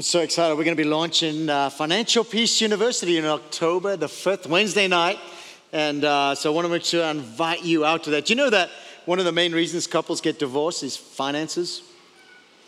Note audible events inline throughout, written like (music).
I'm so excited. We're going to be launching uh, Financial Peace University in October, the 5th, Wednesday night. And uh, so I want to make sure I invite you out to that. Do you know that one of the main reasons couples get divorced is finances?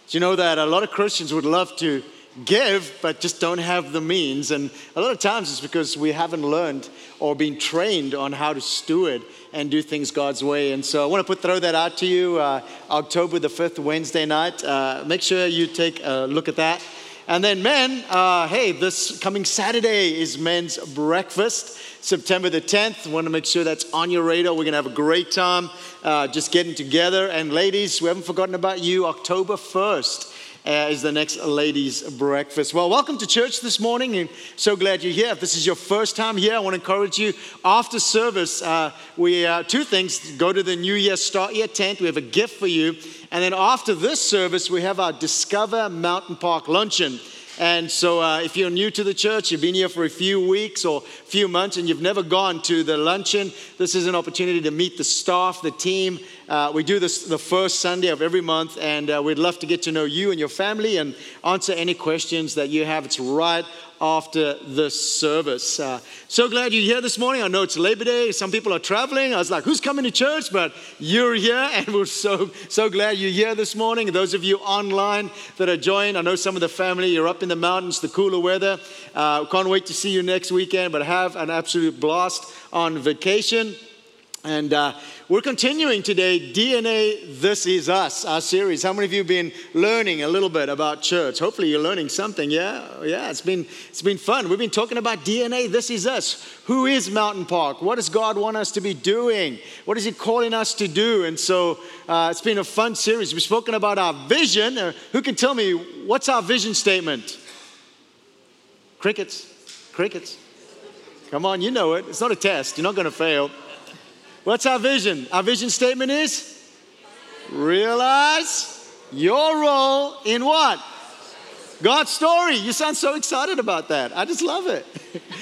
Do you know that a lot of Christians would love to give, but just don't have the means? And a lot of times it's because we haven't learned or been trained on how to steward and do things God's way. And so I want to put, throw that out to you uh, October the 5th, Wednesday night. Uh, make sure you take a look at that. And then, men, uh, hey, this coming Saturday is men's breakfast, September the 10th. Want to make sure that's on your radar. We're going to have a great time uh, just getting together. And, ladies, we haven't forgotten about you. October 1st uh, is the next ladies' breakfast. Well, welcome to church this morning, and so glad you're here. If this is your first time here, I want to encourage you. After service, uh, we uh, two things: go to the New Year Start Year tent. We have a gift for you, and then after this service, we have our Discover Mountain Park luncheon. And so, uh, if you're new to the church, you've been here for a few weeks or a few months, and you've never gone to the luncheon, this is an opportunity to meet the staff, the team. Uh, we do this the first Sunday of every month, and uh, we'd love to get to know you and your family and answer any questions that you have. It's right after the service. Uh, so glad you're here this morning. I know it's Labor Day. Some people are traveling. I was like, who's coming to church? But you're here, (laughs) and we're so, so glad you're here this morning. Those of you online that are joined, I know some of the family, you're up in the mountains, the cooler weather. Uh, can't wait to see you next weekend, but have an absolute blast on vacation. And uh, we're continuing today, DNA This Is Us, our series. How many of you have been learning a little bit about church? Hopefully you're learning something, yeah? Yeah, it's been, it's been fun. We've been talking about DNA This Is Us. Who is Mountain Park? What does God want us to be doing? What is He calling us to do? And so uh, it's been a fun series. We've spoken about our vision. Uh, who can tell me what's our vision statement? Crickets. Crickets. Come on, you know it. It's not a test. You're not going to fail. What's our vision? Our vision statement is realize your role in what? God's story. You sound so excited about that. I just love it.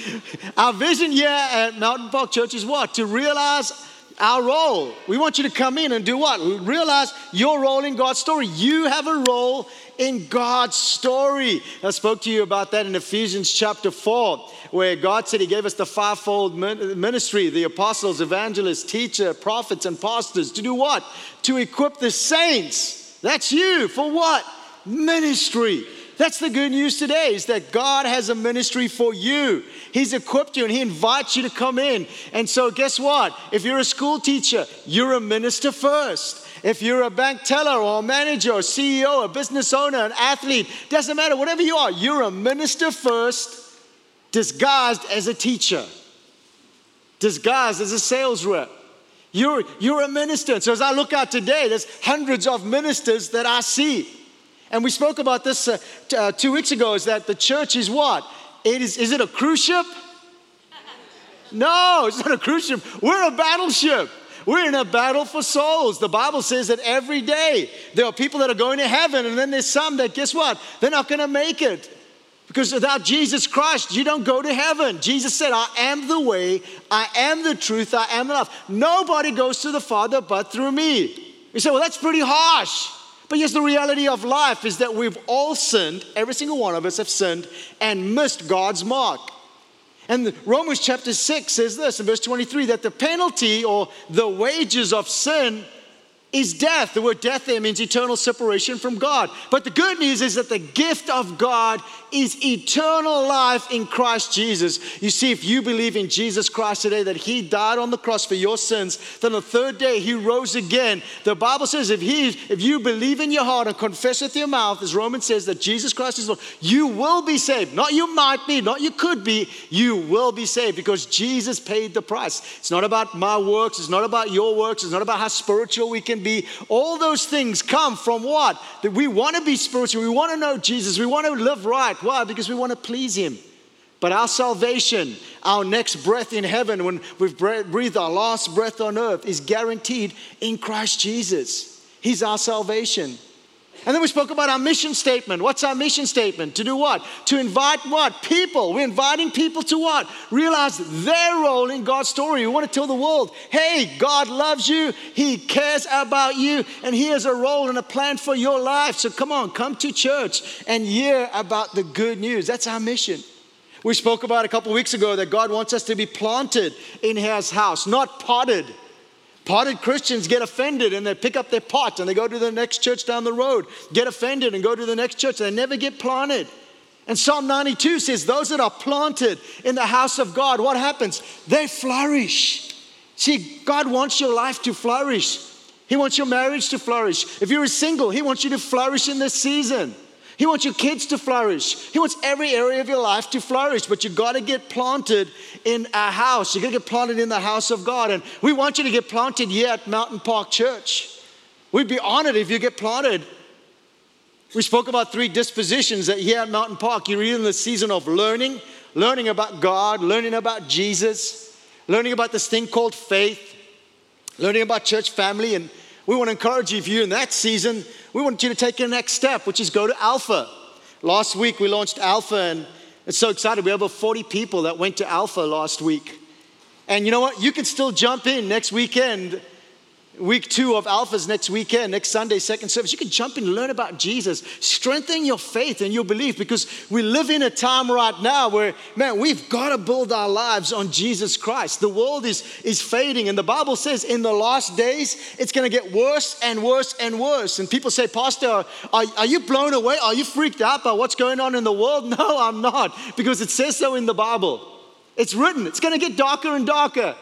(laughs) our vision here at Mountain Park Church is what? To realize our role. We want you to come in and do what? Realize your role in God's story. You have a role in God's story. I spoke to you about that in Ephesians chapter 4, where God said He gave us the fivefold ministry the apostles, evangelists, teacher, prophets, and pastors to do what? To equip the saints. That's you for what? Ministry. That's the good news today is that God has a ministry for you. He's equipped you and He invites you to come in. And so, guess what? If you're a school teacher, you're a minister first. If you're a bank teller or a manager or CEO, a business owner, an athlete, doesn't matter, whatever you are, you're a minister first, disguised as a teacher, disguised as a sales rep. You're, you're a minister. And so as I look out today, there's hundreds of ministers that I see. And we spoke about this uh, t- uh, two weeks ago is that the church is what? It is, is it a cruise ship? (laughs) No, it's not a cruise ship. We're a battleship. We're in a battle for souls. The Bible says that every day there are people that are going to heaven, and then there's some that, guess what? They're not going to make it. Because without Jesus Christ, you don't go to heaven. Jesus said, I am the way, I am the truth, I am the life. Nobody goes to the Father but through me. You say, well, that's pretty harsh. But yes, the reality of life is that we've all sinned, every single one of us have sinned and missed God's mark. And Romans chapter 6 says this in verse 23 that the penalty or the wages of sin is death. The word death there means eternal separation from God. But the good news is that the gift of God is eternal life in Christ Jesus. You see, if you believe in Jesus Christ today, that He died on the cross for your sins, then the third day He rose again. The Bible says if He, if you believe in your heart and confess with your mouth, as Romans says that Jesus Christ is Lord, you will be saved. Not you might be, not you could be, you will be saved because Jesus paid the price. It's not about my works, it's not about your works, it's not about how spiritual we can can be. All those things come from what? That we want to be spiritual. We want to know Jesus. We want to live right. Why? Because we want to please Him. But our salvation, our next breath in heaven, when we've breathed our last breath on earth, is guaranteed in Christ Jesus. He's our salvation. And then we spoke about our mission statement. What's our mission statement? To do what? To invite what? People. We're inviting people to what? Realize their role in God's story. We want to tell the world, hey, God loves you, He cares about you, and He has a role and a plan for your life. So come on, come to church and hear about the good news. That's our mission. We spoke about a couple weeks ago that God wants us to be planted in His house, not potted. Potted Christians get offended and they pick up their pot and they go to the next church down the road, get offended and go to the next church. They never get planted. And Psalm 92 says, Those that are planted in the house of God, what happens? They flourish. See, God wants your life to flourish. He wants your marriage to flourish. If you're single, He wants you to flourish in this season. He wants your kids to flourish. He wants every area of your life to flourish, but you got to get planted in a house. You got to get planted in the house of God. And we want you to get planted here at Mountain Park Church. We'd be honored if you get planted. We spoke about three dispositions that here at Mountain Park, you're in the season of learning, learning about God, learning about Jesus, learning about this thing called faith, learning about church family, and we want to encourage you if you're in that season, we want you to take your next step, which is go to Alpha. Last week we launched Alpha, and it's so excited. We have over 40 people that went to Alpha last week. And you know what? You can still jump in next weekend Week two of Alphas next weekend, next Sunday, second service. You can jump in learn about Jesus. Strengthen your faith and your belief because we live in a time right now where, man, we've got to build our lives on Jesus Christ. The world is, is fading, and the Bible says in the last days, it's going to get worse and worse and worse. And people say, Pastor, are, are you blown away? Are you freaked out by what's going on in the world? (laughs) No, I'm not because it says so in the Bible. It's written, it's going to get darker and darker.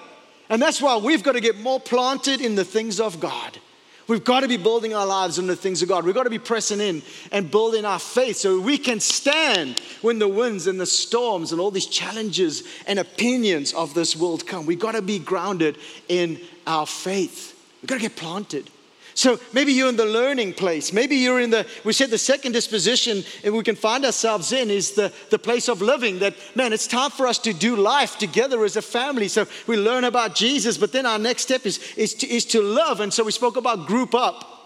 And that's why we've got to get more planted in the things of God. We've got to be building our lives on the things of God. We've got to be pressing in and building our faith so we can stand when the winds and the storms and all these challenges and opinions of this world come. We've got to be grounded in our faith. We've got to get planted. So maybe you're in the learning place. Maybe you're in the, we said the second disposition and we can find ourselves in is the, the place of living. That, man, it's time for us to do life together as a family. So we learn about Jesus, but then our next step is, is, to, is to love. And so we spoke about group up.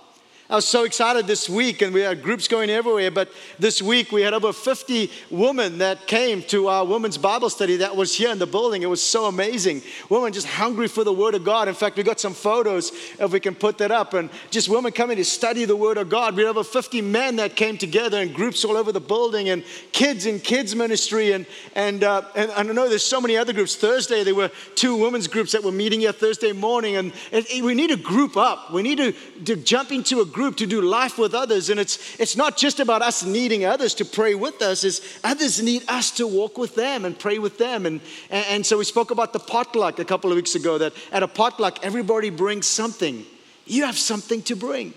I was so excited this week, and we had groups going everywhere. But this week, we had over 50 women that came to our women's Bible study that was here in the building. It was so amazing. Women just hungry for the Word of God. In fact, we got some photos if we can put that up. And just women coming to study the Word of God. We had over 50 men that came together in groups all over the building, and kids in kids ministry. And, and, uh, and I know there's so many other groups. Thursday, there were two women's groups that were meeting here Thursday morning. And, and we need to group up. We need to, to jump into a group group to do life with others. And it's, it's not just about us needing others to pray with us, it's others need us to walk with them and pray with them. And, and, and so we spoke about the potluck a couple of weeks ago that at a potluck, everybody brings something. You have something to bring.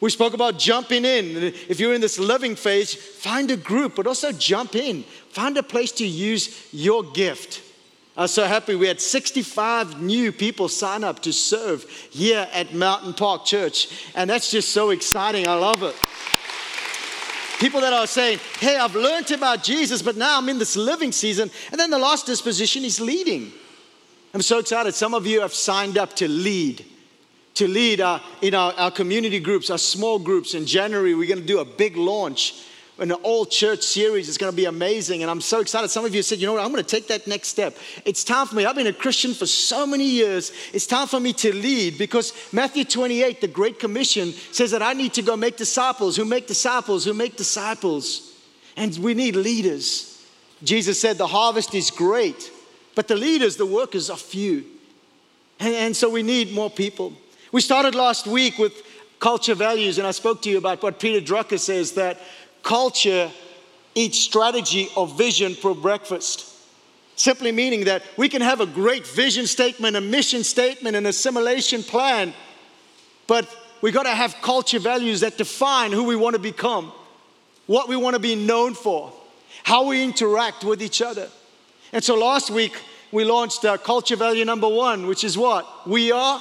We spoke about jumping in. If you're in this loving phase, find a group, but also jump in. Find a place to use your gift. I was so happy we had 65 new people sign up to serve here at Mountain Park Church. And that's just so exciting. I love it. People that are saying, hey, I've learned about Jesus, but now I'm in this living season. And then the last disposition is leading. I'm so excited. Some of you have signed up to lead, to lead our, in our, our community groups, our small groups. In January, we're going to do a big launch an all church series. It's going to be amazing. And I'm so excited. Some of you said, you know what, I'm going to take that next step. It's time for me. I've been a Christian for so many years. It's time for me to lead because Matthew 28, the Great Commission, says that I need to go make disciples who make disciples who make disciples. And we need leaders. Jesus said, the harvest is great, but the leaders, the workers are few. And, and so we need more people. We started last week with culture values, and I spoke to you about what Peter Drucker says that culture eats strategy or vision for breakfast. Simply meaning that we can have a great vision statement, a mission statement, an assimilation plan, but we got to have culture values that define who we want to become, what we want to be known for, how we interact with each other. And so last week we launched our culture value number one, which is what? We are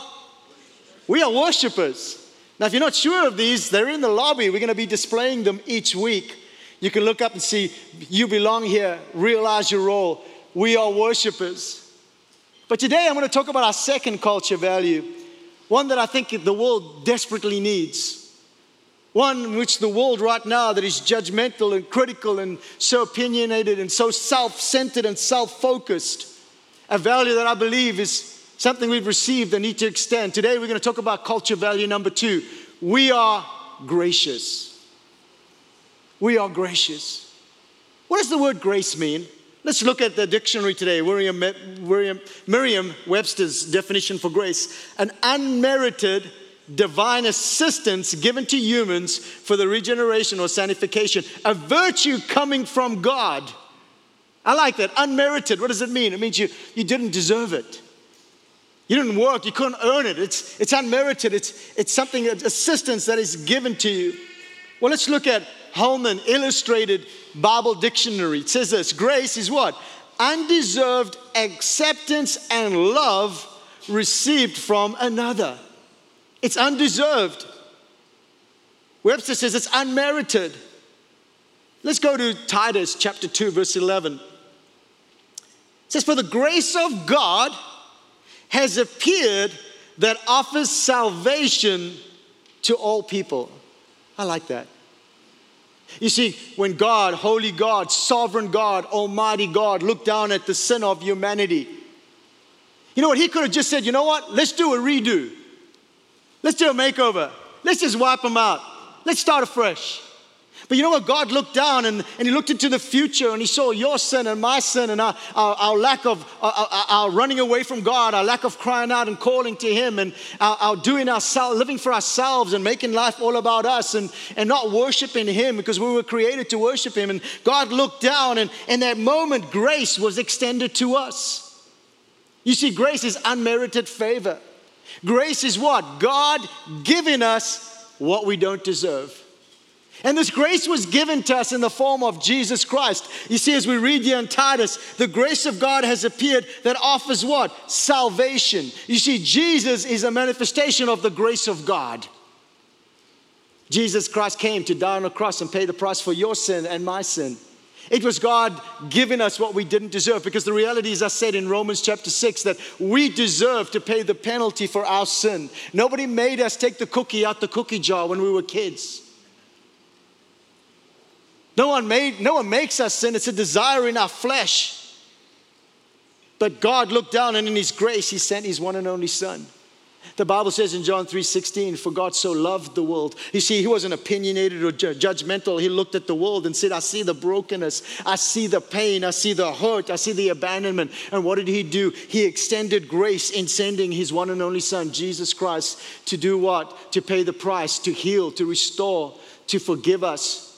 we are worshipers. Now, if you're not sure of these, they're in the lobby. We're going to be displaying them each week. You can look up and see, you belong here, realize your role. We are worshipers. But today I'm going to talk about our second culture value, one that I think the world desperately needs. One which the world right now that is judgmental and critical and so opinionated and so self centered and self focused. A value that I believe is something we've received and need to extend. Today we're going to talk about culture value number two. We are gracious. We are gracious. What does the word grace mean? Let's look at the dictionary today, Merriam Webster's definition for grace an unmerited divine assistance given to humans for the regeneration or sanctification, a virtue coming from God. I like that. Unmerited. What does it mean? It means you, you didn't deserve it. You didn't work, you couldn't earn it. It's, it's unmerited. It's, it's something, assistance that is given to you. Well, let's look at Holman Illustrated Bible Dictionary. It says this grace is what? Undeserved acceptance and love received from another. It's undeserved. Webster says it's unmerited. Let's go to Titus chapter 2, verse 11. It says, For the grace of God has appeared that offers salvation to all people. I like that. You see, when God, holy God, sovereign God, almighty God, looked down at the sin of humanity, you know what? He could have just said, you know what? Let's do a redo. Let's do a makeover. Let's just wipe them out. Let's start afresh. But you know what? God looked down and, and He looked into the future and He saw your sin and my sin and our, our, our lack of our, our, running away from God, our lack of crying out and calling to Him, and our, our doing ourselves, living for ourselves and making life all about us and, and not worshiping Him because we were created to worship Him. And God looked down, and in that moment, grace was extended to us. You see, grace is unmerited favor. Grace is what? God giving us what we don't deserve. And this grace was given to us in the form of Jesus Christ. You see, as we read here in Titus, the grace of God has appeared that offers what? Salvation. You see, Jesus is a manifestation of the grace of God. Jesus Christ came to die on the cross and pay the price for your sin and my sin. It was God giving us what we didn't deserve because the reality is, I said in Romans chapter 6, that we deserve to pay the penalty for our sin. Nobody made us take the cookie out the cookie jar when we were kids. No one, made, no one makes us sin, it's a desire in our flesh. But God looked down and in His grace, He sent His one and only Son. The Bible says in John 3:16, "For God so loved the world." You see, he wasn't opinionated or judgmental. He looked at the world and said, "I see the brokenness, I see the pain, I see the hurt, I see the abandonment." And what did he do? He extended grace in sending his one and only son, Jesus Christ, to do what? To pay the price, to heal, to restore, to forgive us.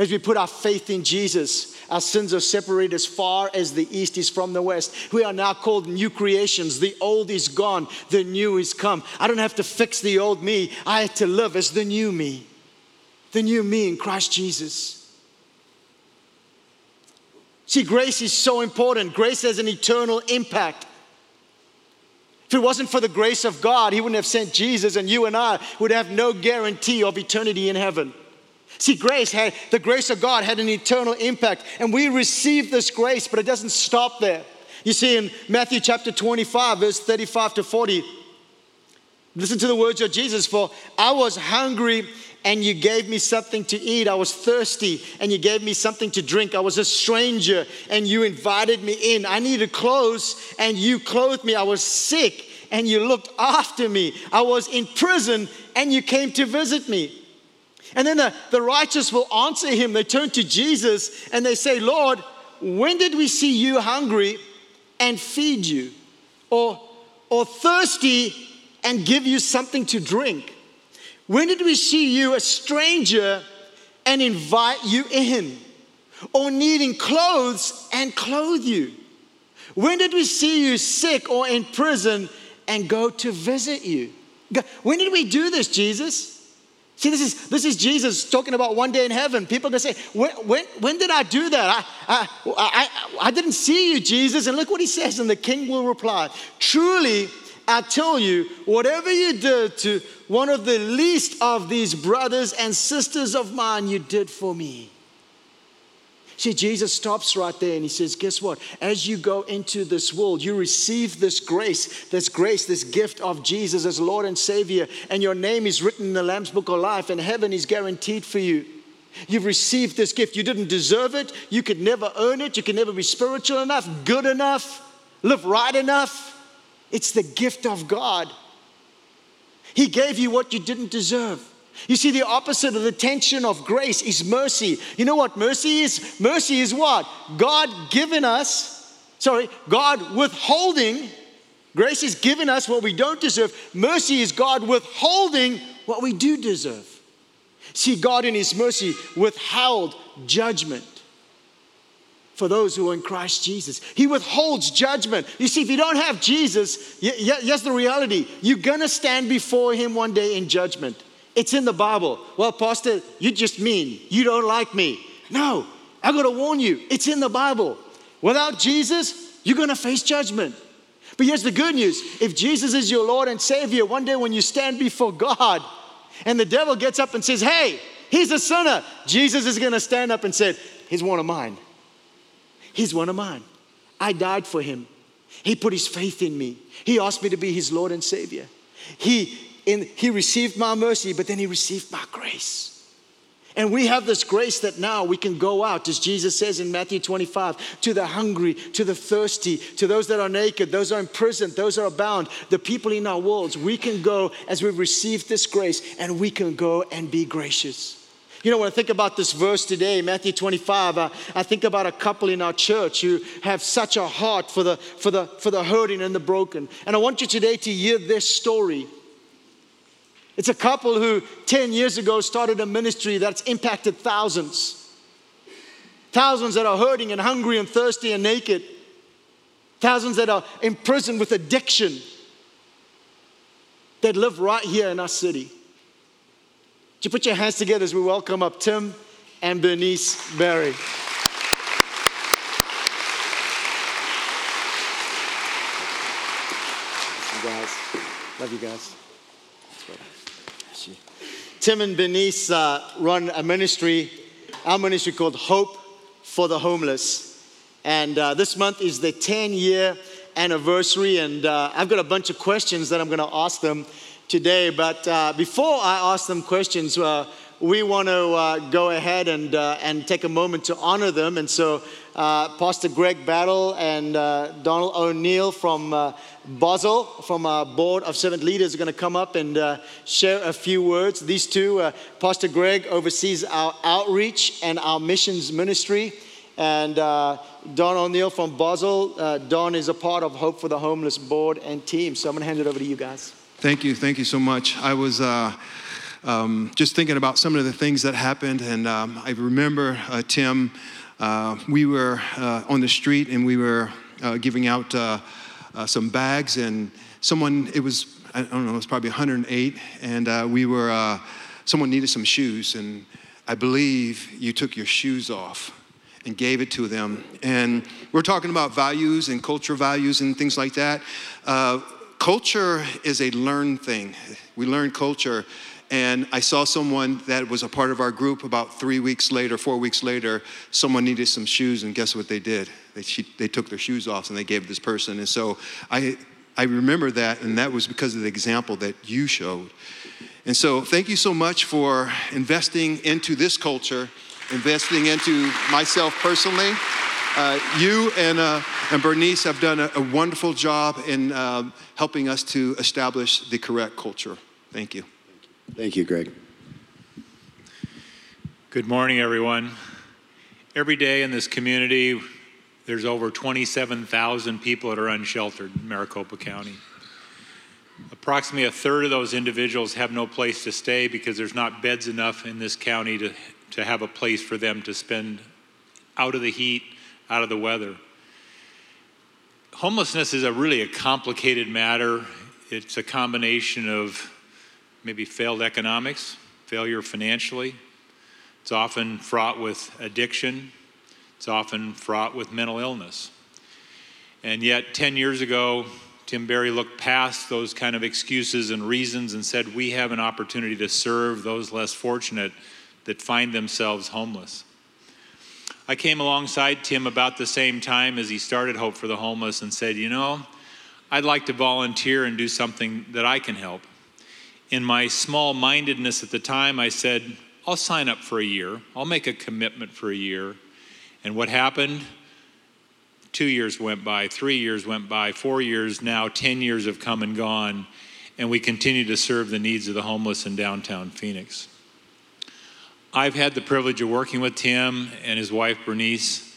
As we put our faith in Jesus, our sins are separated as far as the east is from the west. We are now called new creations. The old is gone, the new is come. I don't have to fix the old me, I have to live as the new me, the new me in Christ Jesus. See, grace is so important. Grace has an eternal impact. If it wasn't for the grace of God, He wouldn't have sent Jesus, and you and I would have no guarantee of eternity in heaven. See, grace had, the grace of God had an eternal impact, and we receive this grace, but it doesn't stop there. You see, in Matthew chapter 25, verse 35 to 40, listen to the words of Jesus For I was hungry, and you gave me something to eat. I was thirsty, and you gave me something to drink. I was a stranger, and you invited me in. I needed clothes, and you clothed me. I was sick, and you looked after me. I was in prison, and you came to visit me. And then the, the righteous will answer him. They turn to Jesus and they say, Lord, when did we see you hungry and feed you? Or, or thirsty and give you something to drink? When did we see you a stranger and invite you in? Or needing clothes and clothe you? When did we see you sick or in prison and go to visit you? When did we do this, Jesus? See, this is, this is Jesus talking about one day in heaven. People are going to say, when, when, when did I do that? I, I, I, I didn't see you, Jesus. And look what he says, and the king will reply Truly, I tell you, whatever you did to one of the least of these brothers and sisters of mine, you did for me. See, Jesus stops right there and he says, Guess what? As you go into this world, you receive this grace, this grace, this gift of Jesus as Lord and Savior, and your name is written in the Lamb's Book of Life, and heaven is guaranteed for you. You've received this gift. You didn't deserve it. You could never earn it. You could never be spiritual enough, good enough, live right enough. It's the gift of God. He gave you what you didn't deserve. You see, the opposite of the tension of grace is mercy. You know what mercy is? Mercy is what? God giving us, sorry, God withholding. Grace is giving us what we don't deserve. Mercy is God withholding what we do deserve. See, God in His mercy withheld judgment for those who are in Christ Jesus. He withholds judgment. You see, if you don't have Jesus, here's the reality you're gonna stand before Him one day in judgment. It's in the Bible. Well, Pastor, you just mean you don't like me. No, I gotta warn you, it's in the Bible. Without Jesus, you're gonna face judgment. But here's the good news if Jesus is your Lord and Savior, one day when you stand before God and the devil gets up and says, Hey, he's a sinner, Jesus is gonna stand up and say, He's one of mine. He's one of mine. I died for him. He put his faith in me. He asked me to be his Lord and Savior. He in, he received my mercy, but then he received my grace. And we have this grace that now we can go out, as Jesus says in Matthew 25, to the hungry, to the thirsty, to those that are naked, those are in prison, those are bound, the people in our worlds. We can go as we've received this grace and we can go and be gracious. You know, when I think about this verse today, Matthew 25, uh, I think about a couple in our church who have such a heart for the, for, the, for the hurting and the broken. And I want you today to hear this story it's a couple who 10 years ago started a ministry that's impacted thousands. Thousands that are hurting and hungry and thirsty and naked. Thousands that are imprisoned with addiction that live right here in our city. Would you put your hands together as we welcome up Tim and Bernice Berry? Guys. Love you guys. Tim and Bernice uh, run a ministry, our ministry called Hope for the Homeless. And uh, this month is the 10 year anniversary. And uh, I've got a bunch of questions that I'm going to ask them today. But uh, before I ask them questions, uh, we want to uh, go ahead and, and take a moment to honor them. And so, Pastor Greg Battle and Donald O'Neill from Basel from our board of servant leaders are going to come up and uh, share a few words. These two, uh, Pastor Greg oversees our outreach and our missions ministry, and uh, Don O'Neill from Basel. Uh, Don is a part of Hope for the Homeless board and team. So I'm going to hand it over to you guys. Thank you, thank you so much. I was. Uh, um, just thinking about some of the things that happened, and um, I remember uh, Tim. we were on the street and we were giving out uh, some bags, and someone, it was, I don't know, it was probably 108, and uh, we were, uh, someone needed some shoes, and I believe you took your shoes off and gave it to them. And we're talking about values and culture values and things like that. Uh, culture is a learned thing. We learn culture. And I saw someone that was a part of our group about three weeks later, four weeks later, someone needed some shoes, and guess what they did? They, she, they took their shoes off and they gave this person. And so I, I remember that, and that was because of the example that you showed. And so thank you so much for investing into this culture, investing into myself personally. Uh, you and, uh, and Bernice have done a, a wonderful job in uh, helping us to establish the correct culture. Thank you. Thank you, Greg. Good morning, everyone. Every day in this community, there's over 27,000 people that are unsheltered in Maricopa County. Approximately a third of those individuals have no place to stay because there's not beds enough in this county to, to have a place for them to spend out of the heat, out of the weather. Homelessness is a really a complicated matter. It's a combination of maybe failed economics, failure financially. It's often fraught with addiction, it's often fraught with mental illness. And yet, 10 years ago, Tim Berry looked past those kind of excuses and reasons and said, We have an opportunity to serve those less fortunate that find themselves homeless. I came alongside Tim about the same time as he started Hope for the Homeless and said, You know, I'd like to volunteer and do something that I can help. In my small mindedness at the time, I said, I'll sign up for a year. I'll make a commitment for a year. And what happened? Two years went by, three years went by, four years now, 10 years have come and gone, and we continue to serve the needs of the homeless in downtown Phoenix. I've had the privilege of working with Tim and his wife Bernice,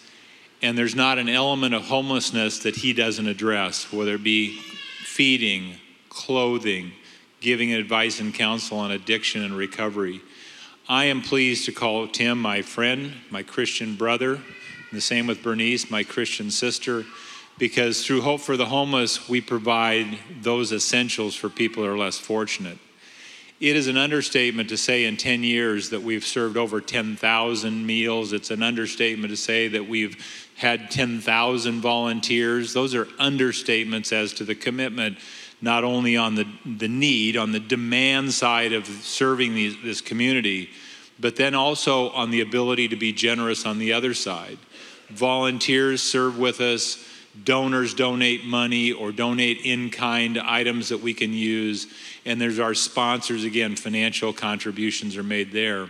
and there's not an element of homelessness that he doesn't address, whether it be feeding, clothing, giving advice and counsel on addiction and recovery. I am pleased to call Tim my friend, my Christian brother, the same with Bernice, my Christian sister, because through Hope for the Homeless, we provide those essentials for people who are less fortunate. It is an understatement to say in 10 years that we've served over 10,000 meals. It's an understatement to say that we've had 10,000 volunteers. Those are understatements as to the commitment, not only on the, the need, on the demand side of serving these, this community, but then also on the ability to be generous on the other side. Volunteers serve with us, donors donate money or donate in kind items that we can use, and there's our sponsors again, financial contributions are made there.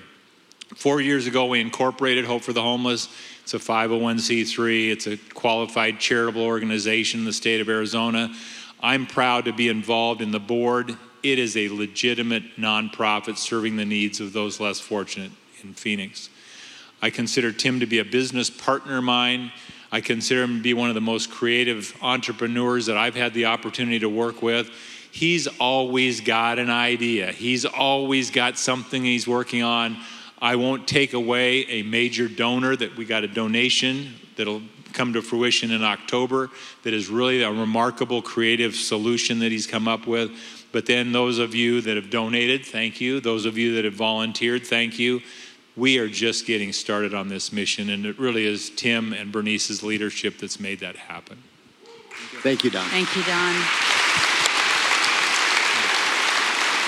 Four years ago, we incorporated Hope for the Homeless. It's a 501c3, it's a qualified charitable organization in the state of Arizona. I'm proud to be involved in the board. It is a legitimate nonprofit serving the needs of those less fortunate in Phoenix. I consider Tim to be a business partner of mine. I consider him to be one of the most creative entrepreneurs that I've had the opportunity to work with. He's always got an idea, he's always got something he's working on. I won't take away a major donor that we got a donation that'll come to fruition in October that is really a remarkable creative solution that he's come up with. But then, those of you that have donated, thank you. Those of you that have volunteered, thank you we are just getting started on this mission, and it really is Tim and Bernice's leadership that's made that happen. Thank you, Don. Thank you, Don.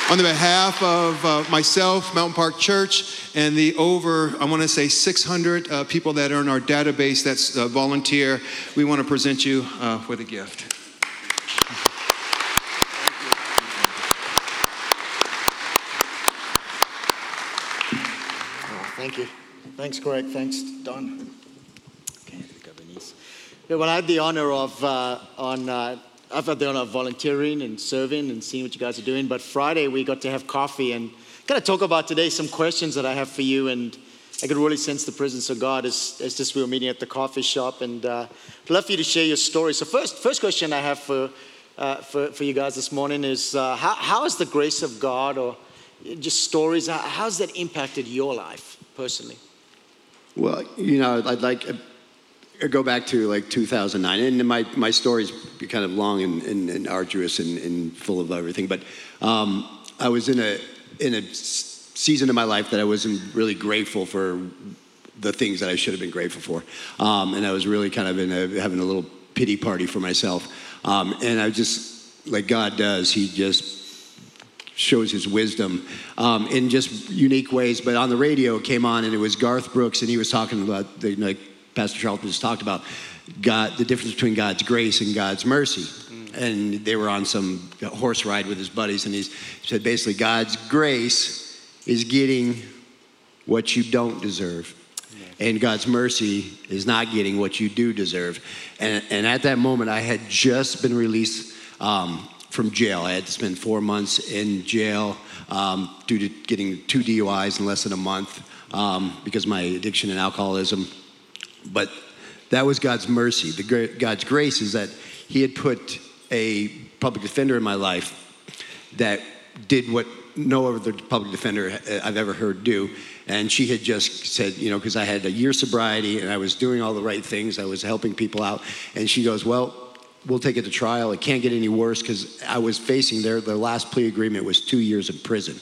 On the behalf of uh, myself, Mountain Park Church, and the over, I want to say 600 uh, people that are in our database that's uh, volunteer, we want to present you uh, with a gift. Thank you. Thanks, Greg. Thanks, Don. Okay, yeah, well, I had the honor of uh, on. I've had the honor of volunteering and serving and seeing what you guys are doing. But Friday we got to have coffee and kind of talk about today some questions that I have for you. And I could really sense the presence of God as, as just we were meeting at the coffee shop. And uh, I'd love for you to share your story. So first, first question I have for uh, for, for you guys this morning is uh, how, how has the grace of God or just stories, how, how's that impacted your life? personally? Well, you know, I'd like uh, go back to like 2009, and my my story's kind of long and, and, and arduous and, and, full of everything. But um, I was in a in a season of my life that I wasn't really grateful for the things that I should have been grateful for, um, and I was really kind of in a, having a little pity party for myself. Um, and I just like God does, He just shows his wisdom um, in just unique ways. But on the radio, it came on, and it was Garth Brooks, and he was talking about, the, like Pastor Charlton just talked about, God, the difference between God's grace and God's mercy. Mm. And they were on some horse ride with his buddies, and he said basically, God's grace is getting what you don't deserve. And God's mercy is not getting what you do deserve. And, and at that moment, I had just been released um, from jail. I had to spend four months in jail um, due to getting two DUIs in less than a month um, because of my addiction and alcoholism. But that was God's mercy. The, God's grace is that He had put a public defender in my life that did what no other public defender I've ever heard do. And she had just said, you know, because I had a year sobriety and I was doing all the right things, I was helping people out. And she goes, Well, we'll take it to trial. It can't get any worse because I was facing their, their last plea agreement was two years in prison.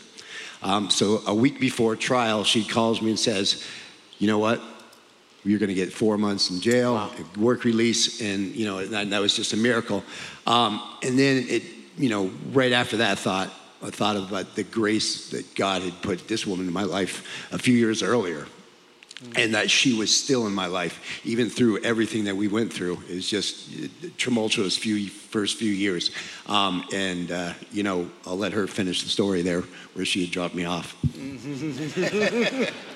Um, so a week before trial, she calls me and says, you know what? You're going to get four months in jail, wow. work release, and you know that, that was just a miracle. Um, and then it, you know, right after that thought, I thought about the grace that God had put this woman in my life a few years earlier, and that she was still in my life, even through everything that we went through. It was just tumultuous few first few years, um, and uh, you know I'll let her finish the story there where she had dropped me off. (laughs)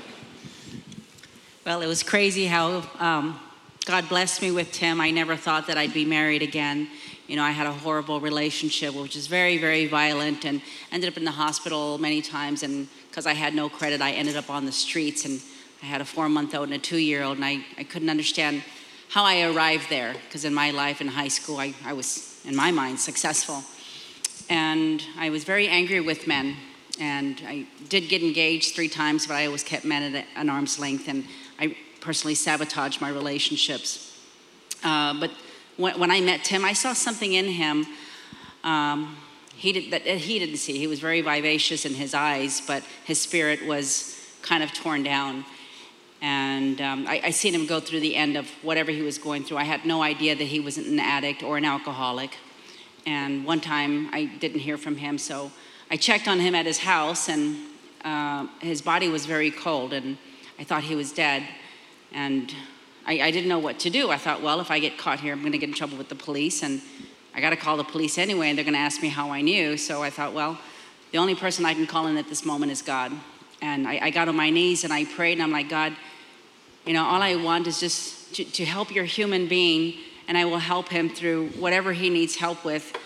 well, it was crazy how um, God blessed me with Tim. I never thought that I'd be married again. You know, I had a horrible relationship, which is very, very violent, and ended up in the hospital many times. And because I had no credit, I ended up on the streets and I had a four month old and a two year old, and I, I couldn't understand how I arrived there because in my life in high school, I, I was, in my mind, successful. And I was very angry with men. And I did get engaged three times, but I always kept men at an arm's length, and personally sabotage my relationships. Uh, but when, when, I met Tim, I saw something in him um, he did, that he didn't see. He was very vivacious in his eyes, but his spirit was kind of torn down. And um, I, I seen him go through the end of whatever he was going through. I had no idea that he was an addict or an alcoholic. And one time I didn't hear from him, so I checked on him at his house, and uh, his body was very cold, and I thought he was dead. And I, I didn't know what to do. I thought, well, if I get caught here, I'm going to get in trouble with the police, and I got to call the police anyway, and they're going to ask me how I knew. So I thought, well, the only person I can call in at this moment is God. And I, I got on my knees and I prayed, and I'm like, God, you know, all I want is just to, to help your human being, and I will help him through whatever he needs help with.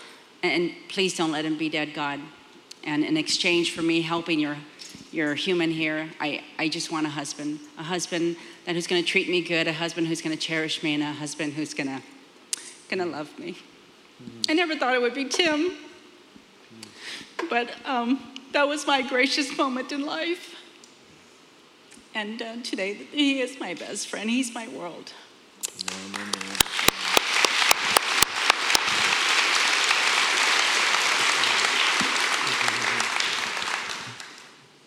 And please don't let him be dead, God. And in exchange for me helping your, your human here, I, I just want a husband. A husband that who's going to treat me good, a husband who's going to cherish me, and a husband who's going to gonna love me. I never thought it would be Tim. But um, that was my gracious moment in life. And uh, today, he is my best friend. He's my world.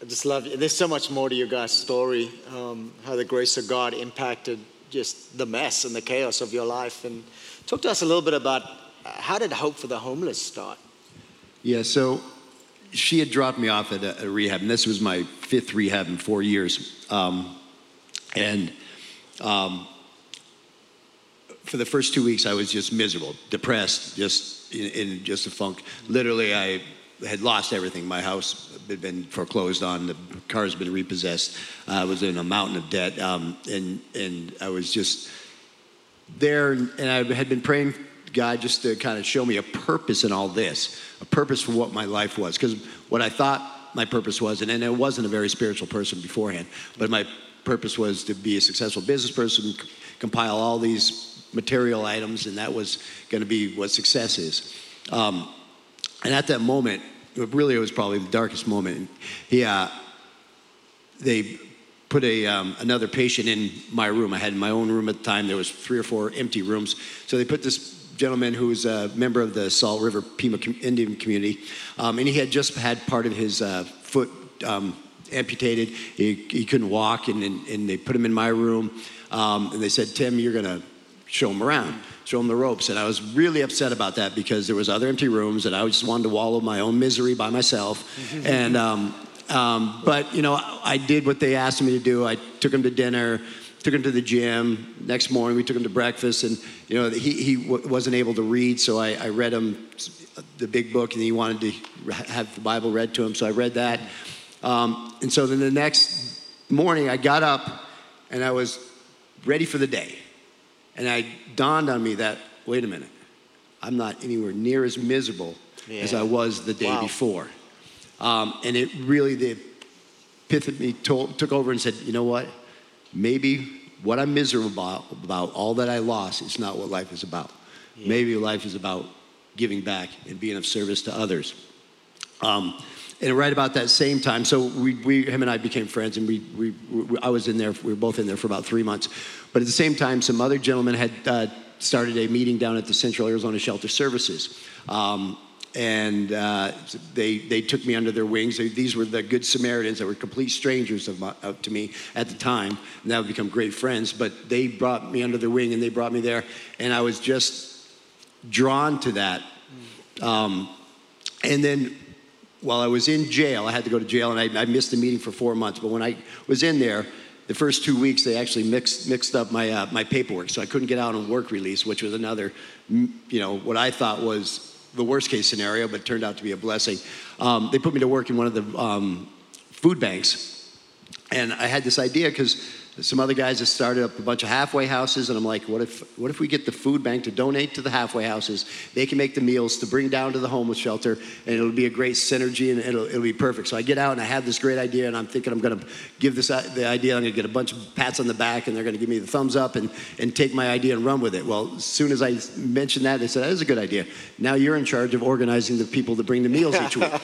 I just love it. There's so much more to your guys' story, um, how the grace of God impacted just the mess and the chaos of your life. And talk to us a little bit about uh, how did Hope for the Homeless start? Yeah, so she had dropped me off at a, a, rehab, and this was my fifth rehab in four years. Um, and um, for the first two weeks, I was just miserable, depressed, just in, in, just a funk. Literally, I had lost everything. My house had been foreclosed on. The car's been repossessed. I was in a mountain of debt, um, and and I was just there. And I had been praying God just to kind of show me a purpose in all this, a purpose for what my life was. Because what I thought my purpose was, and, and I wasn't a very spiritual person beforehand, but my purpose was to be a successful business person, compile all these material items, and that was going to be what success is. Um, and at that moment, really, it was probably the darkest moment. He, uh, they put a, um, another patient in my room. I had my own room at the time. There was three or four empty rooms. So they put this gentleman who was a member of the Salt River Pima Indian community, um, and he had just had part of his uh, foot um, amputated. He, he couldn't walk, and, and, and, they put him in my room, um, and they said, "Tim, you're gonna show him around." Show him the ropes, and I was really upset about that because there was other empty rooms, and I just wanted to wallow my own misery by myself. (laughs) and um, um, but you know, I did what they asked me to do. I took him to dinner took him to the gym. Next morning, we took him to breakfast, and you know he, he w- wasn't able to read, so I, I, read him the big book, and he wanted to have the Bible read to him, so I read that. Um, and so then the next morning, I got up, and I was ready for the day, and I dawned on me that wait a minute, I'm not anywhere near as miserable yeah. as I was the day wow. before, um, and it really the epiphany told, took over and said, you know what? maybe what I'm miserable about, about all that I lost, is not what life is about. Yeah. Maybe life is about giving back and being of service to others. Um, and right about that same time, so we, we, him and I became friends, and we, we, we, I was in there. We were both in there for about three months. But at the same time, some other gentlemen had uh, started a meeting down at the Central Arizona Shelter Services. Um, and uh, they, they took me under their wings. These were the Good Samaritans that were complete strangers my, of, to me at the time. And now become great friends. But they brought me under their wing and they brought me there. And I was just drawn to that. Um, and then while I was in jail, I had to go to jail and I, I missed the meeting for four months. But when I was in there, the first two weeks they actually mixed mixed up my uh, my paperwork, so I couldn't get out on work release, which was another, you know, what I thought was the worst case scenario, but turned out to be a blessing. Um, they put me to work in one of the um, food banks, and I had this idea because some other guys have started up a bunch of halfway houses, and I'm like, what if, what if we get the food bank to donate to the halfway houses? They can make the meals to bring down to the homeless shelter, and it'll be a great synergy, and it'll, it'll be perfect. So I get out, and I have this great idea, and I'm thinking I'm going to give this uh, the idea. I'm going to get a bunch of pats on the back, and they're going to give me the thumbs up and, and take my idea and run with it. Well, as soon as I mentioned that, they said, that is a good idea. Now you're in charge of organizing the people to bring the meals each week. (laughs)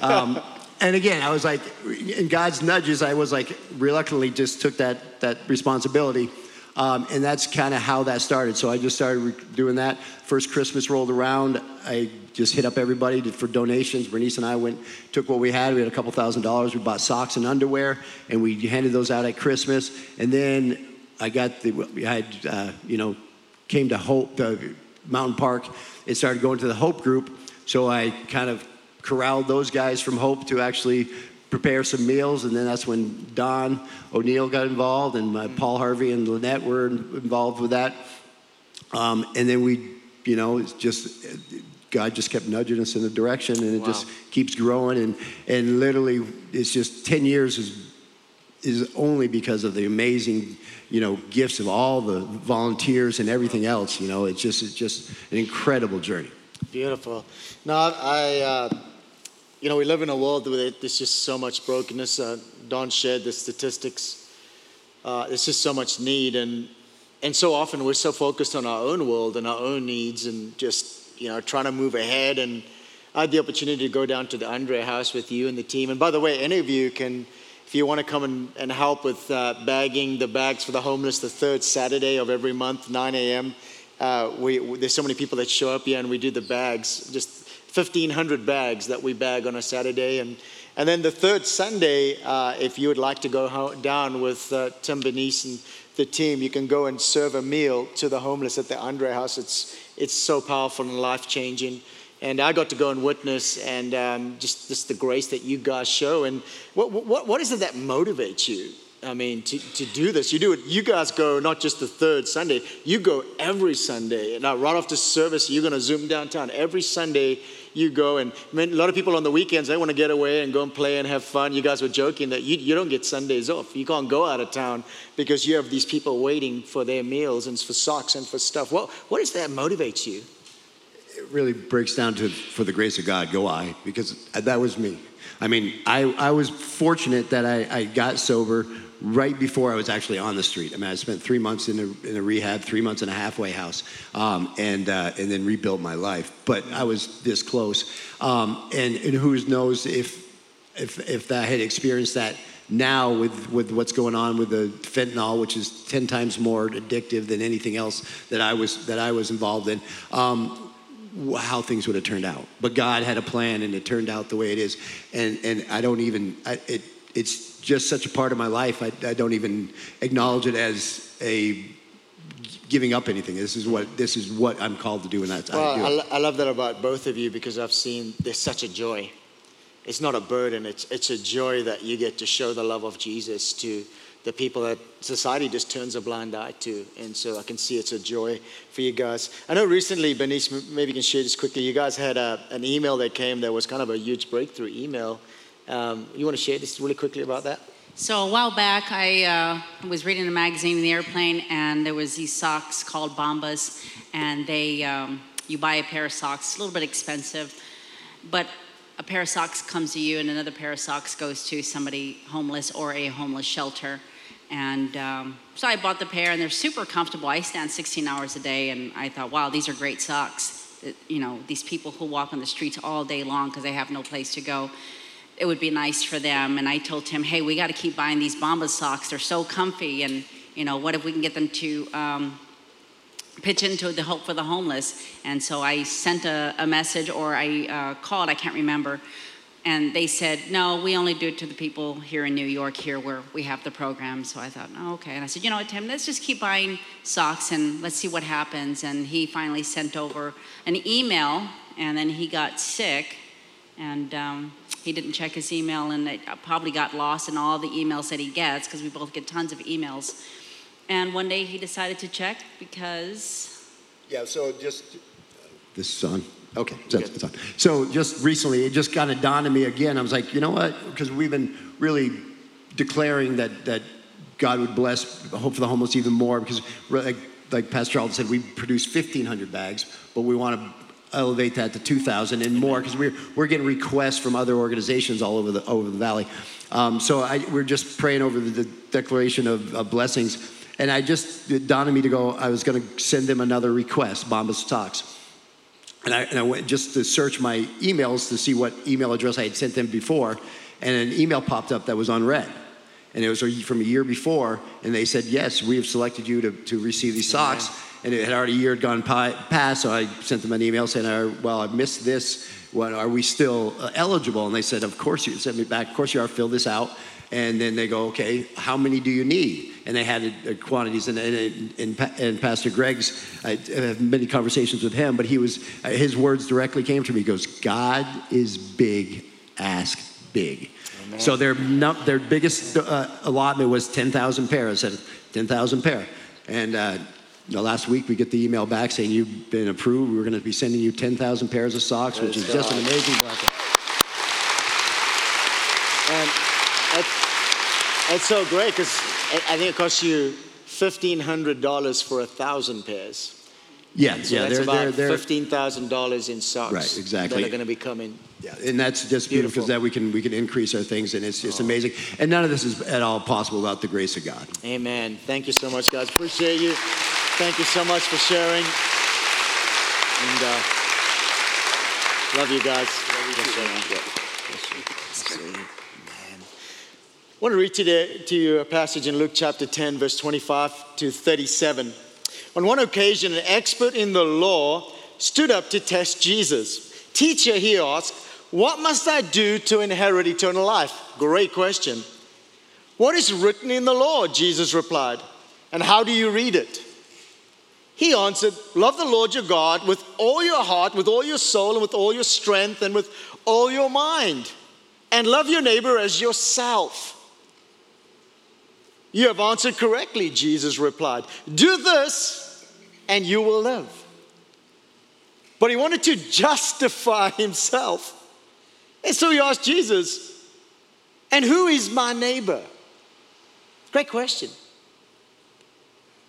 Um, and again, I was like, in God's nudges, I was like, reluctantly just took that, that responsibility. Um, and that's kind of how that started. So I just started re- doing that. First Christmas rolled around, I just hit up everybody for donations. Bernice and I went, took what we had. We had a couple thousand dollars. We bought socks and underwear, and we handed those out at Christmas. And then I got the, I had, uh, you know, came to Hope, Mountain Park, and started going to the Hope group. So I kind of corralled those guys from Hope to actually prepare some meals, and then that's when Don O'Neill got involved, and uh, Paul Harvey and Lynette were involved with that. Um, and then we, you know, it's just God just kept nudging us in the direction, and it wow. just keeps growing, and and literally, it's just ten years is is only because of the amazing you know gifts of all the volunteers and everything else you know it's just it's just an incredible journey beautiful no i uh, you know, we live in a world where there's just so much brokenness. Uh, Don shared the statistics. Uh, there's just so much need, and and so often we're so focused on our own world and our own needs, and just you know trying to move ahead. And I had the opportunity to go down to the Andre House with you and the team. And by the way, any of you can, if you want to come and, and help with uh, bagging the bags for the homeless, the third Saturday of every month, 9 a.m. Uh, we, there's so many people that show up here, and we do the bags. Just 1,500 bags that we bag on a Saturday. And, and then the third Sunday, uh, if you would like to go down with uh, Tim Benice and the team, you can go and serve a meal to the homeless at the Andre House. It's, it's so powerful and life changing. And I got to go and witness and um, just, just the grace that you guys show. And what, what, what is it that motivates you? I mean, to, to do this, you do it. You guys go not just the third Sunday, you go every Sunday. Now, right after service, you're going to zoom downtown. Every Sunday, you go. And I mean, a lot of people on the weekends, they want to get away and go and play and have fun. You guys were joking that you, you don't get Sundays off. You can't go out of town because you have these people waiting for their meals and for socks and for stuff. What, what is that motivates you? It really breaks down to, for the grace of God, go I, because that was me. I mean, I, I was fortunate that I, I got sober right before I was actually on the street. I mean, I spent three months in a, in a rehab, three months in a halfway house, um, and, uh, and then rebuilt my life. But I was this close. Um, and, and who knows if, if, if I had experienced that now with, with what's going on with the fentanyl, which is 10 times more addictive than anything else that I was, that I was involved in. Um, how things would have turned out. But God had a plan and it turned out the way it is. And, and I don't even, I, it, it's just such a part of my life. I, I don't even acknowledge it as a giving up anything. This is what this is what I'm called to do, and that's well, I, do I, I love that about both of you because I've seen there's such a joy. It's not a burden. It's it's a joy that you get to show the love of Jesus to the people that society just turns a blind eye to. And so I can see it's a joy for you guys. I know recently, Benice, maybe you can share this quickly. You guys had a, an email that came that was kind of a huge breakthrough email um, you want to share this really quickly about that? So a while back, I uh, was reading a magazine in the airplane, and there was these socks called Bombas, and they um, you buy a pair of socks, a little bit expensive, but a pair of socks comes to you, and another pair of socks goes to somebody homeless or a homeless shelter. And um, so I bought the pair, and they're super comfortable. I stand 16 hours a day, and I thought, wow, these are great socks. You know, these people who walk on the streets all day long because they have no place to go it would be nice for them. And I told him, hey, we got to keep buying these Bombas socks. They're so comfy. And, you know, what if we can get them to um, pitch into the Hope for the Homeless? And so I sent a, a message or I uh, called, I can't remember. And they said, no, we only do it to the people here in New York, here where we have the program. So I thought, oh, okay. And I said, you know what, Tim, let's just keep buying socks and let's see what happens. And he finally sent over an email, and then he got sick and um, he didn't check his email, and it probably got lost in all the emails that he gets because we both get tons of emails. And one day he decided to check because Yeah, so just. This is on. Okay, so it's on. So just recently, it just kind of dawned on me again. I was like, you know what? Because we've been really declaring that that God would bless Hope for the Homeless even more because, like, like Pastor Alden said, we produce 1,500 bags, but we want to elevate that to 2,000 and more because we're, we're getting requests from other organizations all over the, over the valley. Um, so I, we're just praying over the, the declaration of, of blessings. And I just, it dawned on me to go, I was going to send them another request, Bombas socks. And I, and I went just to search my emails to see what email address I had sent them before, and an email popped up that was unread. And it was from a year before, and they said, Yes, we have selected you to, to receive these socks. And it had already a year had gone past, so I sent them an email saying, "Uh, Well, I missed this. What, are we still uh, eligible? And they said, Of course you sent me back. Of course you are. Fill this out. And then they go, Okay, how many do you need? And they had uh, quantities. And, and, and, and Pastor Greg's, I have many conversations with him, but he was, uh, his words directly came to me. He goes, God is big, ask big. So their, num- their biggest uh, allotment was 10,000 pairs. I said 10,000 pair. And uh, you know, last week we get the email back saying you've been approved. We're going to be sending you 10,000 pairs of socks, which is just an amazing blessing. And that's, that's so great because I think it costs you $1,500 for a thousand pairs. Yeah, So yeah, that's they're, about they're, they're, $15,000 in socks. Right, exactly. That are going to be coming. yeah, and that's just beautiful because that we can we can increase our things, and it's just oh. amazing. And none of this is at all possible without the grace of God. Amen. Thank you so much, guys. Appreciate you. Thank you so much for sharing. And uh, love you guys. Bless you. Bless you. Bless you. Man. I want to read today to you a passage in Luke chapter 10, verse 25 to 37. On one occasion, an expert in the law stood up to test Jesus. Teacher, he asked, What must I do to inherit eternal life? Great question. What is written in the law? Jesus replied. And how do you read it? He answered, Love the Lord your God with all your heart, with all your soul, and with all your strength, and with all your mind. And love your neighbor as yourself. You have answered correctly, Jesus replied. Do this, and you will live. But he wanted to justify (laughs) himself. And so he asked Jesus, And who is my neighbor? Great question.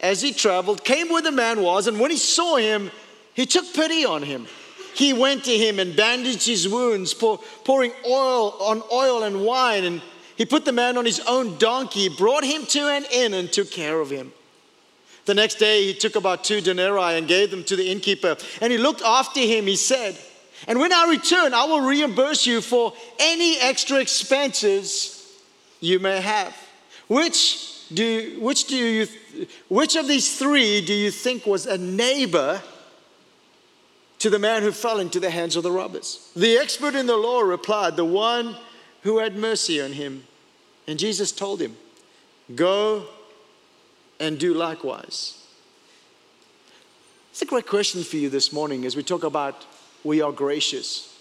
as he traveled, came where the man was, and when he saw him, he took pity on him. He went to him and bandaged his wounds, pour, pouring oil on oil and wine, and he put the man on his own donkey, brought him to an inn, and took care of him. The next day, he took about two denarii and gave them to the innkeeper. And he looked after him, he said, And when I return, I will reimburse you for any extra expenses you may have. Which do, which do you, which of these three do you think was a neighbor to the man who fell into the hands of the robbers? The expert in the law replied, The one who had mercy on him. And Jesus told him, Go and do likewise. It's a great question for you this morning as we talk about we are gracious.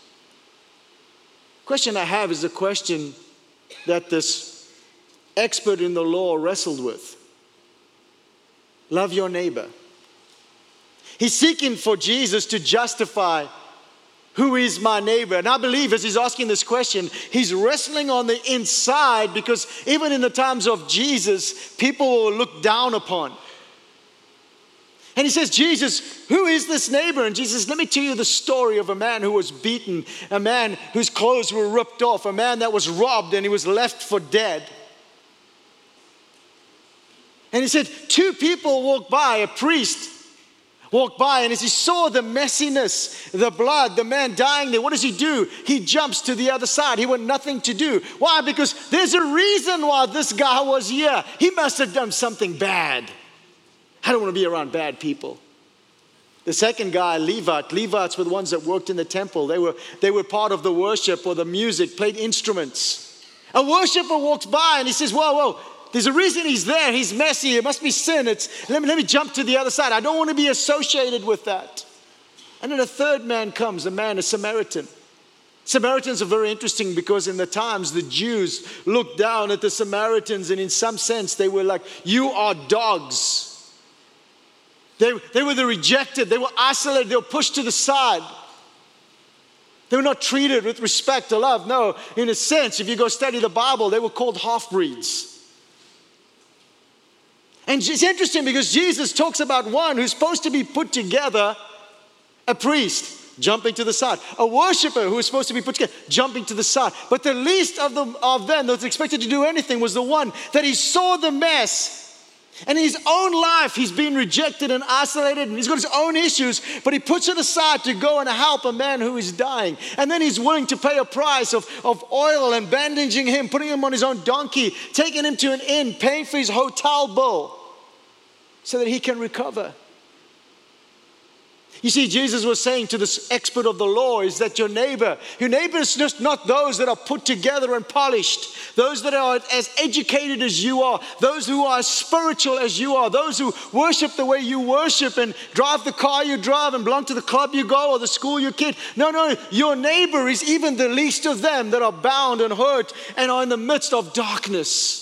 Question I have is a question that this expert in the law wrestled with. Love your neighbor. He's seeking for Jesus to justify who is my neighbor? And I believe as he's asking this question, he's wrestling on the inside because even in the times of Jesus, people were looked down upon. And he says, Jesus, who is this neighbor? And Jesus, let me tell you the story of a man who was beaten, a man whose clothes were ripped off, a man that was robbed and he was left for dead. And he said, two people walked by, a priest walked by, and as he saw the messiness, the blood, the man dying there, what does he do? He jumps to the other side. He want nothing to do. Why? Because there's a reason why this guy was here. He must have done something bad. I don't want to be around bad people. The second guy, Levite, Levites were the ones that worked in the temple. They were, they were part of the worship or the music, played instruments. A worshiper walks by and he says, Whoa, whoa, there's a reason he's there. He's messy. It must be sin. It's, let, me, let me jump to the other side. I don't want to be associated with that. And then a third man comes, a man, a Samaritan. Samaritans are very interesting because in the times the Jews looked down at the Samaritans, and in some sense they were like, You are dogs. They, they were the rejected, they were isolated, they were pushed to the side. They were not treated with respect or love. No, in a sense, if you go study the Bible, they were called half breeds. And it's interesting because Jesus talks about one who's supposed to be put together, a priest jumping to the side, a worshiper who was supposed to be put together, jumping to the side. But the least of them, of them that was expected to do anything was the one that he saw the mess and in his own life, he's been rejected and isolated, and he's got his own issues, but he puts it aside to go and help a man who is dying. And then he's willing to pay a price of, of oil and bandaging him, putting him on his own donkey, taking him to an inn, paying for his hotel bill so that he can recover. You see, Jesus was saying to this expert of the law is that your neighbor, your neighbor is just not those that are put together and polished, those that are as educated as you are, those who are as spiritual as you are, those who worship the way you worship and drive the car you drive and belong to the club you go or the school you kid. No, no, your neighbor is even the least of them that are bound and hurt and are in the midst of darkness.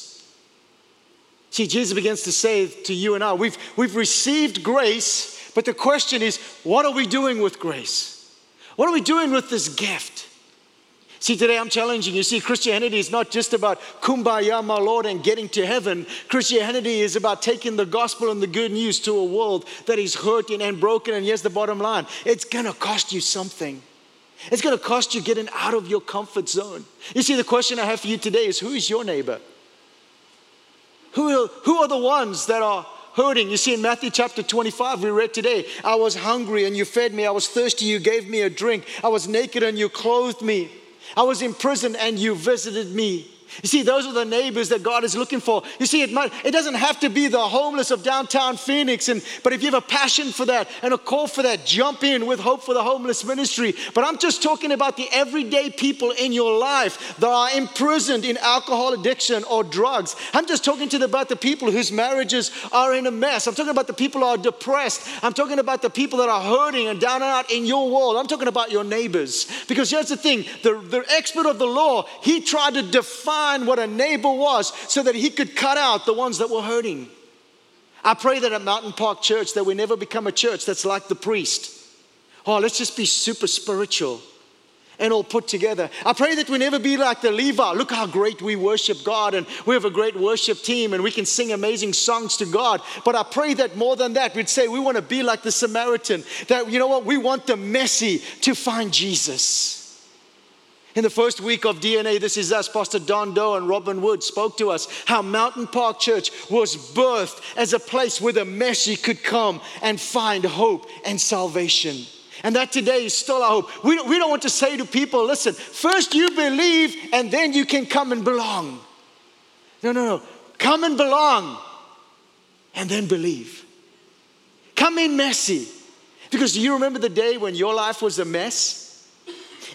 See, Jesus begins to say to you and I, we've, we've received grace but the question is, what are we doing with grace? What are we doing with this gift? See, today I'm challenging you. See, Christianity is not just about kumbaya, my Lord, and getting to heaven. Christianity is about taking the gospel and the good news to a world that is hurting and broken. And here's the bottom line it's going to cost you something. It's going to cost you getting out of your comfort zone. You see, the question I have for you today is who is your neighbor? Who, who are the ones that are hurting. You see, in Matthew chapter 25, we read today, I was hungry and you fed me. I was thirsty, you gave me a drink. I was naked and you clothed me. I was in prison and you visited me. You see, those are the neighbors that God is looking for. You see, it, might, it doesn't have to be the homeless of downtown Phoenix, and, but if you have a passion for that and a call for that, jump in with Hope for the Homeless Ministry. But I'm just talking about the everyday people in your life that are imprisoned in alcohol addiction or drugs. I'm just talking to the, about the people whose marriages are in a mess. I'm talking about the people who are depressed. I'm talking about the people that are hurting and down and out in your world. I'm talking about your neighbors. Because here's the thing the, the expert of the law, he tried to define what a neighbor was so that he could cut out the ones that were hurting. I pray that at Mountain Park Church that we never become a church that's like the priest. Oh, let's just be super spiritual and all put together. I pray that we never be like the Levi. Look how great we worship God and we have a great worship team and we can sing amazing songs to God. But I pray that more than that, we'd say we want to be like the Samaritan. That, you know what, we want the messy to find Jesus. In the first week of DNA, This Is Us, Pastor Don Doe and Robin Wood spoke to us how Mountain Park Church was birthed as a place where the messy could come and find hope and salvation. And that today is still our hope. We don't, we don't want to say to people, listen, first you believe and then you can come and belong. No, no, no. Come and belong and then believe. Come in messy. Because do you remember the day when your life was a mess?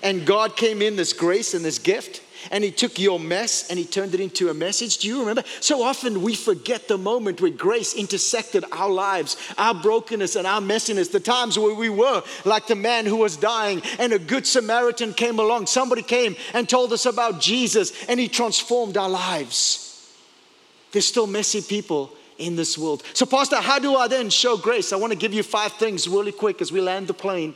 And God came in this grace and this gift and he took your mess and he turned it into a message. Do you remember? So often we forget the moment where grace intersected our lives, our brokenness and our messiness, the times where we were like the man who was dying and a good Samaritan came along. Somebody came and told us about Jesus and he transformed our lives. There's still messy people in this world. So, Pastor, how do I then show grace? I want to give you five things really quick as we land the plane.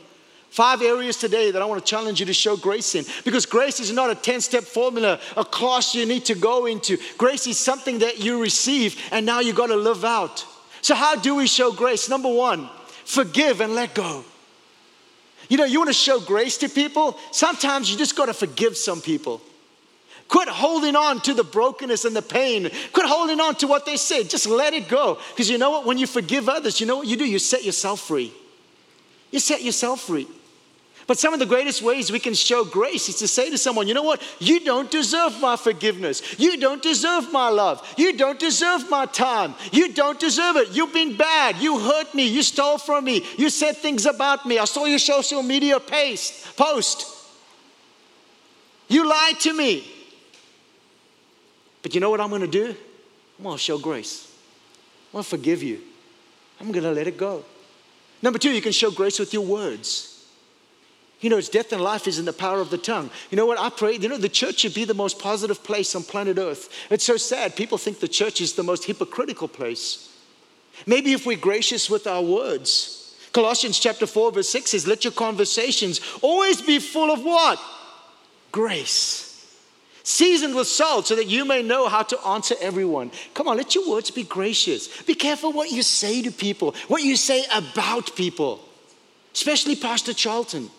Five areas today that I want to challenge you to show grace in. Because grace is not a 10 step formula, a class you need to go into. Grace is something that you receive and now you got to live out. So, how do we show grace? Number one, forgive and let go. You know, you want to show grace to people? Sometimes you just got to forgive some people. Quit holding on to the brokenness and the pain. Quit holding on to what they said. Just let it go. Because you know what? When you forgive others, you know what you do? You set yourself free. You set yourself free. But some of the greatest ways we can show grace is to say to someone, you know what? You don't deserve my forgiveness. You don't deserve my love. You don't deserve my time. You don't deserve it. You've been bad. You hurt me. You stole from me. You said things about me. I saw your social media post. post. You lied to me. But you know what I'm going to do? I'm going to show grace. I'm going to forgive you. I'm going to let it go. Number two, you can show grace with your words. You know, it's death and life is in the power of the tongue. You know what? I pray, you know, the church should be the most positive place on planet Earth. It's so sad. People think the church is the most hypocritical place. Maybe if we're gracious with our words. Colossians chapter 4, verse 6 says, Let your conversations always be full of what? Grace. Seasoned with salt, so that you may know how to answer everyone. Come on, let your words be gracious. Be careful what you say to people, what you say about people, especially Pastor Charlton.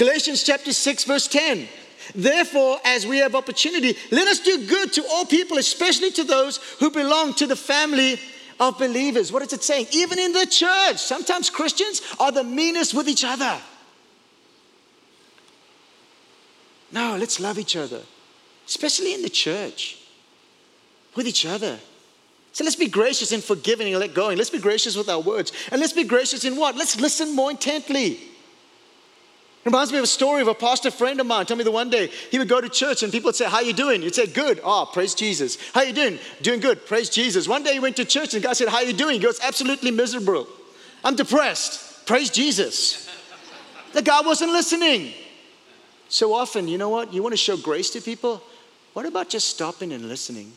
Galatians chapter 6, verse 10. Therefore, as we have opportunity, let us do good to all people, especially to those who belong to the family of believers. What is it saying? Even in the church, sometimes Christians are the meanest with each other. No, let's love each other, especially in the church, with each other. So let's be gracious in forgiving and let go. And let's be gracious with our words. And let's be gracious in what? Let's listen more intently. It reminds me of a story of a pastor friend of mine. Tell me the one day he would go to church and people would say, How you doing? He'd say, Good. Oh, praise Jesus. How you doing? Doing good. Praise Jesus. One day he went to church and the guy said, How you doing? He goes, Absolutely miserable. I'm depressed. Praise Jesus. The guy wasn't listening. So often, you know what? You want to show grace to people? What about just stopping and listening?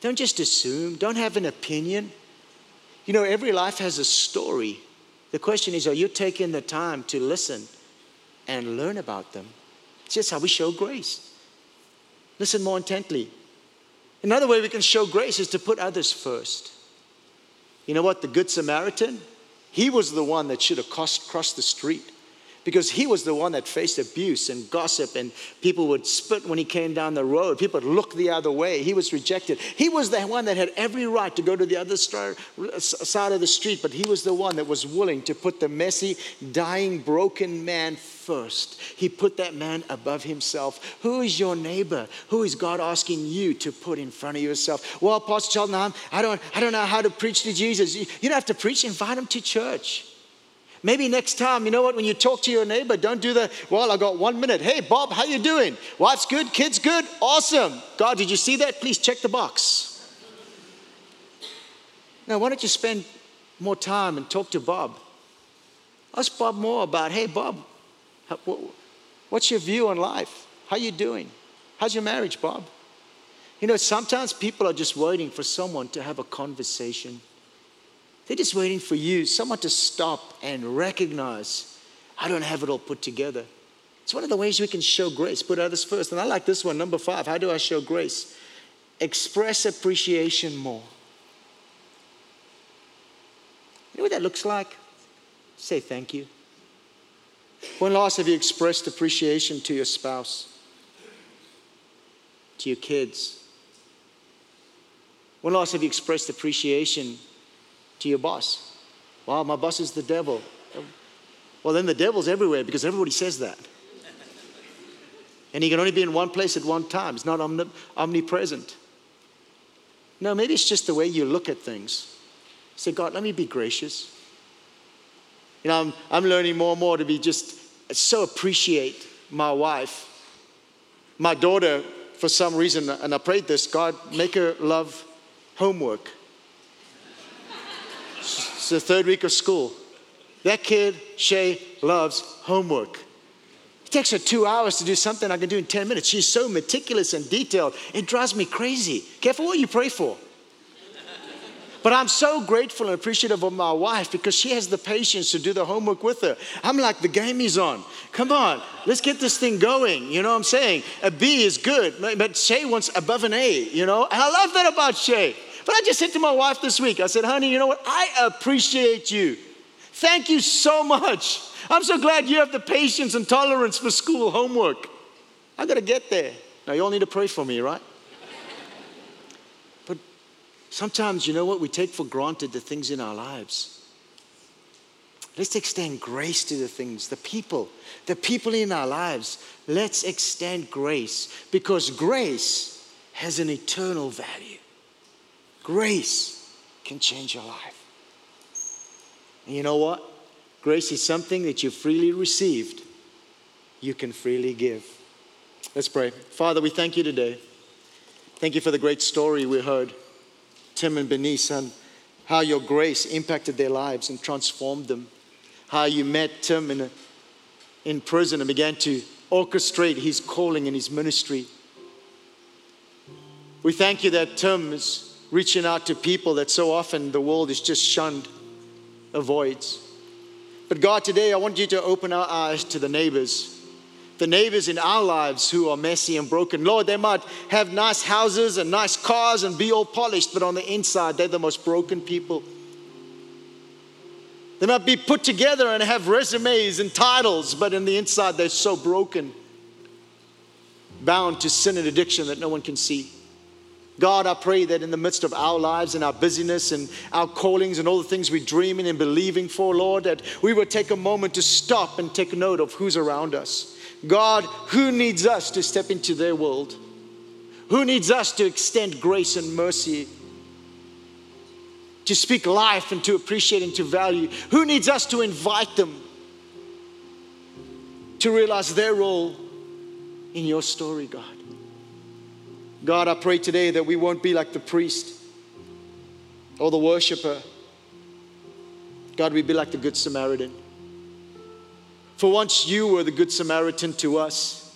Don't just assume, don't have an opinion. You know, every life has a story. The question is, are you taking the time to listen and learn about them? It's just how we show grace. Listen more intently. Another way we can show grace is to put others first. You know what? The Good Samaritan, he was the one that should have crossed the street because he was the one that faced abuse and gossip, and people would spit when he came down the road. People would look the other way. He was rejected. He was the one that had every right to go to the other side of the street, but he was the one that was willing to put the messy, dying, broken man first. He put that man above himself. Who is your neighbor? Who is God asking you to put in front of yourself? Well, Pastor Charlton, I don't, I don't know how to preach to Jesus. You don't have to preach, invite him to church. Maybe next time, you know what, when you talk to your neighbor, don't do the, well, I got one minute. Hey, Bob, how you doing? Wife's good, kids good? Awesome. God, did you see that? Please check the box. Now, why don't you spend more time and talk to Bob? Ask Bob more about, hey, Bob, what's your view on life? How you doing? How's your marriage, Bob? You know, sometimes people are just waiting for someone to have a conversation. They're just waiting for you, someone to stop and recognize, I don't have it all put together. It's one of the ways we can show grace, put others first. And I like this one, number five. How do I show grace? Express appreciation more. You know what that looks like? Say thank you. When last have you expressed appreciation to your spouse, to your kids? When last have you expressed appreciation to your boss. Wow, my boss is the devil. Well, then the devil's everywhere because everybody says that. And he can only be in one place at one time. It's not omnipresent. No, maybe it's just the way you look at things. Say, God, let me be gracious. You know, I'm, I'm learning more and more to be just so appreciate my wife. My daughter, for some reason, and I prayed this God, make her love homework. The third week of school. That kid, Shay, loves homework. It takes her two hours to do something I can do in 10 minutes. She's so meticulous and detailed. It drives me crazy. Careful what you pray for. But I'm so grateful and appreciative of my wife because she has the patience to do the homework with her. I'm like, the game is on. Come on, let's get this thing going. You know what I'm saying? A B is good, but Shay wants above an A, you know? And I love that about Shay. But I just said to my wife this week, I said, honey, you know what? I appreciate you. Thank you so much. I'm so glad you have the patience and tolerance for school homework. I got to get there. Now, you all need to pray for me, right? But Sometimes, you know what? We take for granted the things in our lives. Let's extend grace to the things, the people, the people in our lives. Let's extend grace because grace has an eternal value. Grace can change your life. And you know what? Grace is something that you freely received, you can freely give. Let's pray. Father, we thank you today. Thank you for the great story we heard, Tim and Benice, and how your grace impacted their lives and transformed them. How you met Tim in, a, in prison and began to orchestrate his calling and his ministry. We thank you that Tim is reaching out to people that so often the world is just shunned, avoids. But God, today I want you to open our eyes to the neighbors the neighbors in our lives who are messy and broken. Lord, they might have nice houses and nice cars and be all polished, but on the inside, they're the most broken people. They might be put together and have resumes and titles, but in the inside, they're so broken, bound to sin and addiction that no one can see. God, I pray that in the midst of our lives and our busyness and our callings and all the things we're dreaming and believing for, Lord, that we would take a moment to stop and take note of who's around us. God, who needs us to step into their world? Who needs us to extend grace and mercy? To speak life and to appreciate and to value? Who needs us to invite them to realize their role in your story, God? God, I pray today that we won't be like the priest or the worshiper. God, we be like the Good Samaritan. For once you were the Good Samaritan to us,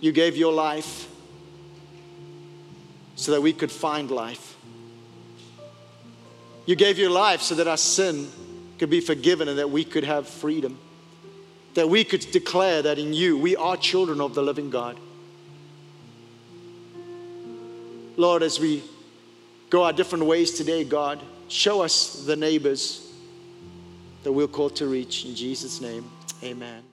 you gave your life so that we could find life. You gave your life so that our sin could be forgiven and that we could have freedom. That we could declare that in you we are children of the living God. Lord, as we go our different ways today, God, show us the neighbors that we're called to reach. In Jesus' name, amen.